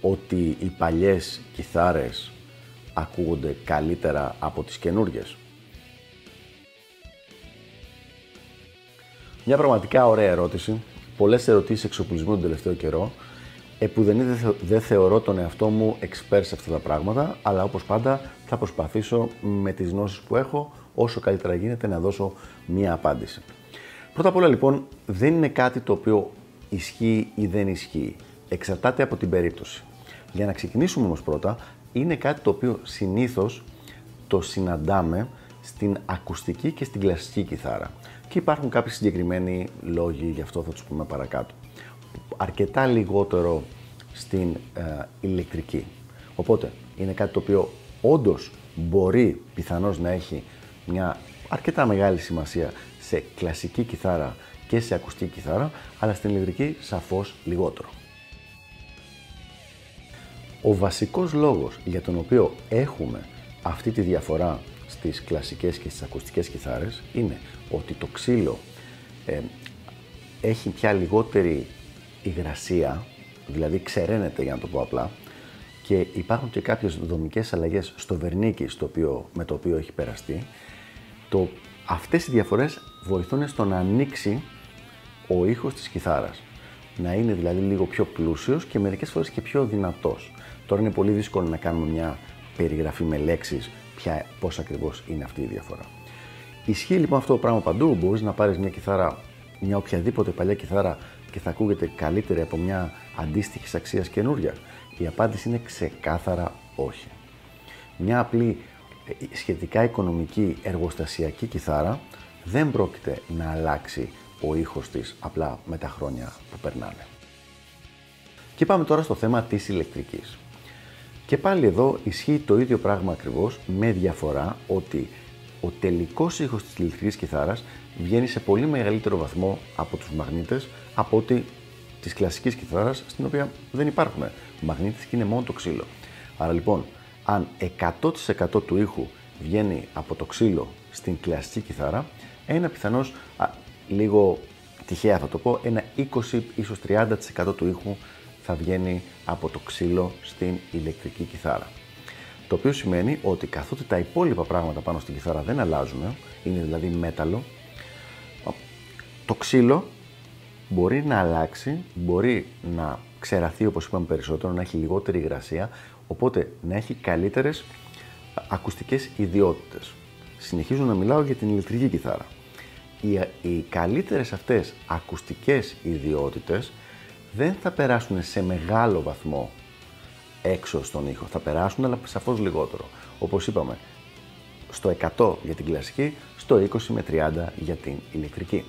ότι οι παλιές κιθάρες ακούγονται καλύτερα από τις καινούργιες. Μια πραγματικά ωραία ερώτηση. Πολλές ερωτήσεις εξοπλισμού τον τελευταίο καιρό. Επουδενή δεν θεωρώ τον εαυτό μου expert σε αυτά τα πράγματα, αλλά όπως πάντα θα προσπαθήσω με τις γνώσεις που έχω όσο καλύτερα γίνεται να δώσω μία απάντηση. Πρώτα απ' όλα λοιπόν δεν είναι κάτι το οποίο ισχύει ή δεν ισχύει. Εξαρτάται από την περίπτωση. Για να ξεκινήσουμε όμως πρώτα, είναι κάτι το οποίο συνήθως το συναντάμε στην ακουστική και στην κλασική κιθάρα. Και υπάρχουν κάποιοι συγκεκριμένοι λόγοι, γι' αυτό θα τους πούμε παρακάτω. Αρκετά λιγότερο στην ε, ηλεκτρική. Οπότε, είναι κάτι το οποίο όντως μπορεί πιθανώς να έχει μια αρκετά μεγάλη σημασία σε κλασική κιθάρα και σε ακουστική κιθάρα, αλλά στην ηλεκτρική σαφώς λιγότερο. Ο βασικός λόγος για τον οποίο έχουμε αυτή τη διαφορά στις κλασικές και στις ακουστικές κιθάρες είναι ότι το ξύλο ε, έχει πια λιγότερη υγρασία, δηλαδή ξεραίνεται για να το πω απλά, και υπάρχουν και κάποιες δομικές αλλαγές στο βερνίκι στο οποίο, με το οποίο έχει περαστεί. Το, αυτές οι διαφορές βοηθούν στο να ανοίξει ο ήχος της κιθάρας. Να είναι δηλαδή λίγο πιο πλούσιος και μερικές φορές και πιο δυνατός. Τώρα είναι πολύ δύσκολο να κάνουμε μια περιγραφή με λέξεις ποια, πώς ακριβώς είναι αυτή η διαφορά. Ισχύει λοιπόν αυτό το πράγμα παντού. Μπορείς να πάρεις μια κιθάρα, μια οποιαδήποτε παλιά κιθάρα και θα ακούγεται καλύτερη από μια αντίστοιχης αξίας καινούρια. Η απάντηση είναι ξεκάθαρα όχι. Μια απλή ε, σχετικά οικονομική εργοστασιακή κιθάρα δεν πρόκειται να αλλάξει ο ήχος της απλά με τα χρόνια που περνάνε. Και πάμε τώρα στο θέμα της ηλεκτρικής. Και πάλι εδώ ισχύει το ίδιο πράγμα ακριβώς με διαφορά ότι ο τελικός ήχος της ηλεκτρικής κιθάρας βγαίνει σε πολύ μεγαλύτερο βαθμό από τους μαγνήτες από ότι της κλασικής κιθάρας στην οποία δεν υπάρχουν μαγνήτες και είναι μόνο το ξύλο. Άρα λοιπόν, αν 100% του ήχου βγαίνει από το ξύλο στην κλασική κιθάρα, ένα πιθανώς, λίγο τυχαία θα το πω, ένα 20 ίσως 30% του ήχου θα βγαίνει από το ξύλο στην ηλεκτρική κιθάρα. Το οποίο σημαίνει ότι καθότι τα υπόλοιπα πράγματα πάνω στην κιθάρα δεν αλλάζουν, είναι δηλαδή μέταλλο, το ξύλο μπορεί να αλλάξει, μπορεί να ξεραθεί όπως είπαμε περισσότερο, να έχει λιγότερη υγρασία, οπότε να έχει καλύτερες ακουστικές ιδιότητες. Συνεχίζω να μιλάω για την ηλεκτρική κιθάρα. Οι, οι καλύτερες αυτές ακουστικές ιδιότητες δεν θα περάσουν σε μεγάλο βαθμό έξω στον ήχο. Θα περάσουν, αλλά σαφώς λιγότερο. Όπως είπαμε, στο 100 για την κλασική, στο 20 με 30 για την ηλεκτρική.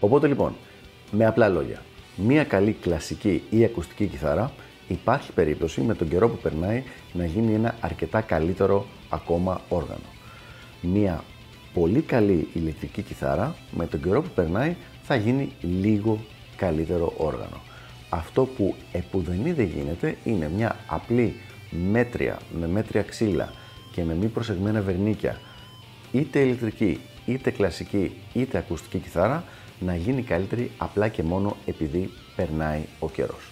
Οπότε λοιπόν, με απλά λόγια, μία καλή κλασική ή ακουστική κιθάρα υπάρχει περίπτωση με τον καιρό που περνάει να γίνει ένα αρκετά καλύτερο ακόμα όργανο. Μία πολύ καλή ηλεκτρική κιθάρα με τον καιρό που περνάει θα γίνει λίγο καλύτερο όργανο. Αυτό που επουδενή δεν γίνεται είναι μια απλή μέτρια, με μέτρια ξύλα και με μη προσεγμένα βερνίκια, είτε ηλεκτρική, είτε κλασική, είτε ακουστική κιθάρα, να γίνει καλύτερη απλά και μόνο επειδή περνάει ο καιρός.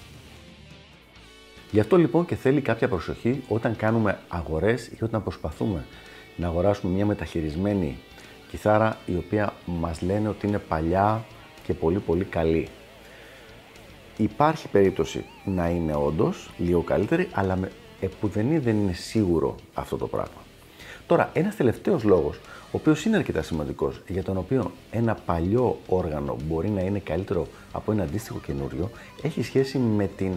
Γι' αυτό λοιπόν και θέλει κάποια προσοχή όταν κάνουμε αγορές ή όταν προσπαθούμε να αγοράσουμε μια μεταχειρισμένη κιθάρα η οποία μας λένε ότι είναι παλιά και πολύ πολύ καλή. Υπάρχει περίπτωση να είναι όντως λίγο καλύτερη, αλλά με επουδενή δεν είναι σίγουρο αυτό το πράγμα. Τώρα, ένας τελευταίος λόγος, ο οποίος είναι αρκετά σημαντικός, για τον οποίο ένα παλιό όργανο μπορεί να είναι καλύτερο από ένα αντίστοιχο καινούριο, έχει σχέση με την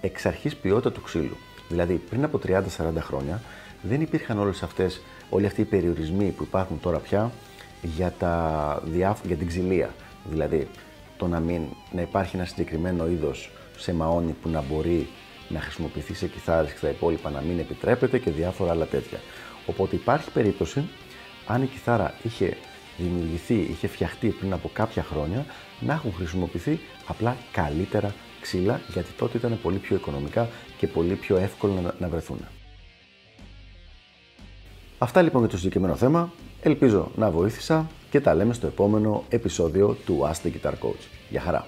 εξ αρχής ποιότητα του ξύλου. Δηλαδή, πριν από 30-40 χρόνια δεν υπήρχαν όλες αυτές, όλοι αυτοί οι περιορισμοί που υπάρχουν τώρα πια για, τα, για την ξυλία. Δηλαδή, το να, μην, να υπάρχει ένα συγκεκριμένο είδος σε μαόνι που να μπορεί να χρησιμοποιηθεί σε κιθάρες και στα υπόλοιπα να μην επιτρέπεται και διάφορα άλλα τέτοια. Οπότε υπάρχει περίπτωση, αν η κιθάρα είχε δημιουργηθεί, είχε φτιαχτεί πριν από κάποια χρόνια, να έχουν χρησιμοποιηθεί απλά καλύτερα ξύλα, γιατί τότε ήταν πολύ πιο οικονομικά και πολύ πιο εύκολο να βρεθούν. Αυτά λοιπόν για το συγκεκριμένο θέμα. Ελπίζω να βοήθησα και τα λέμε στο επόμενο επεισόδιο του Ask the Guitar Coach. Γεια χαρά!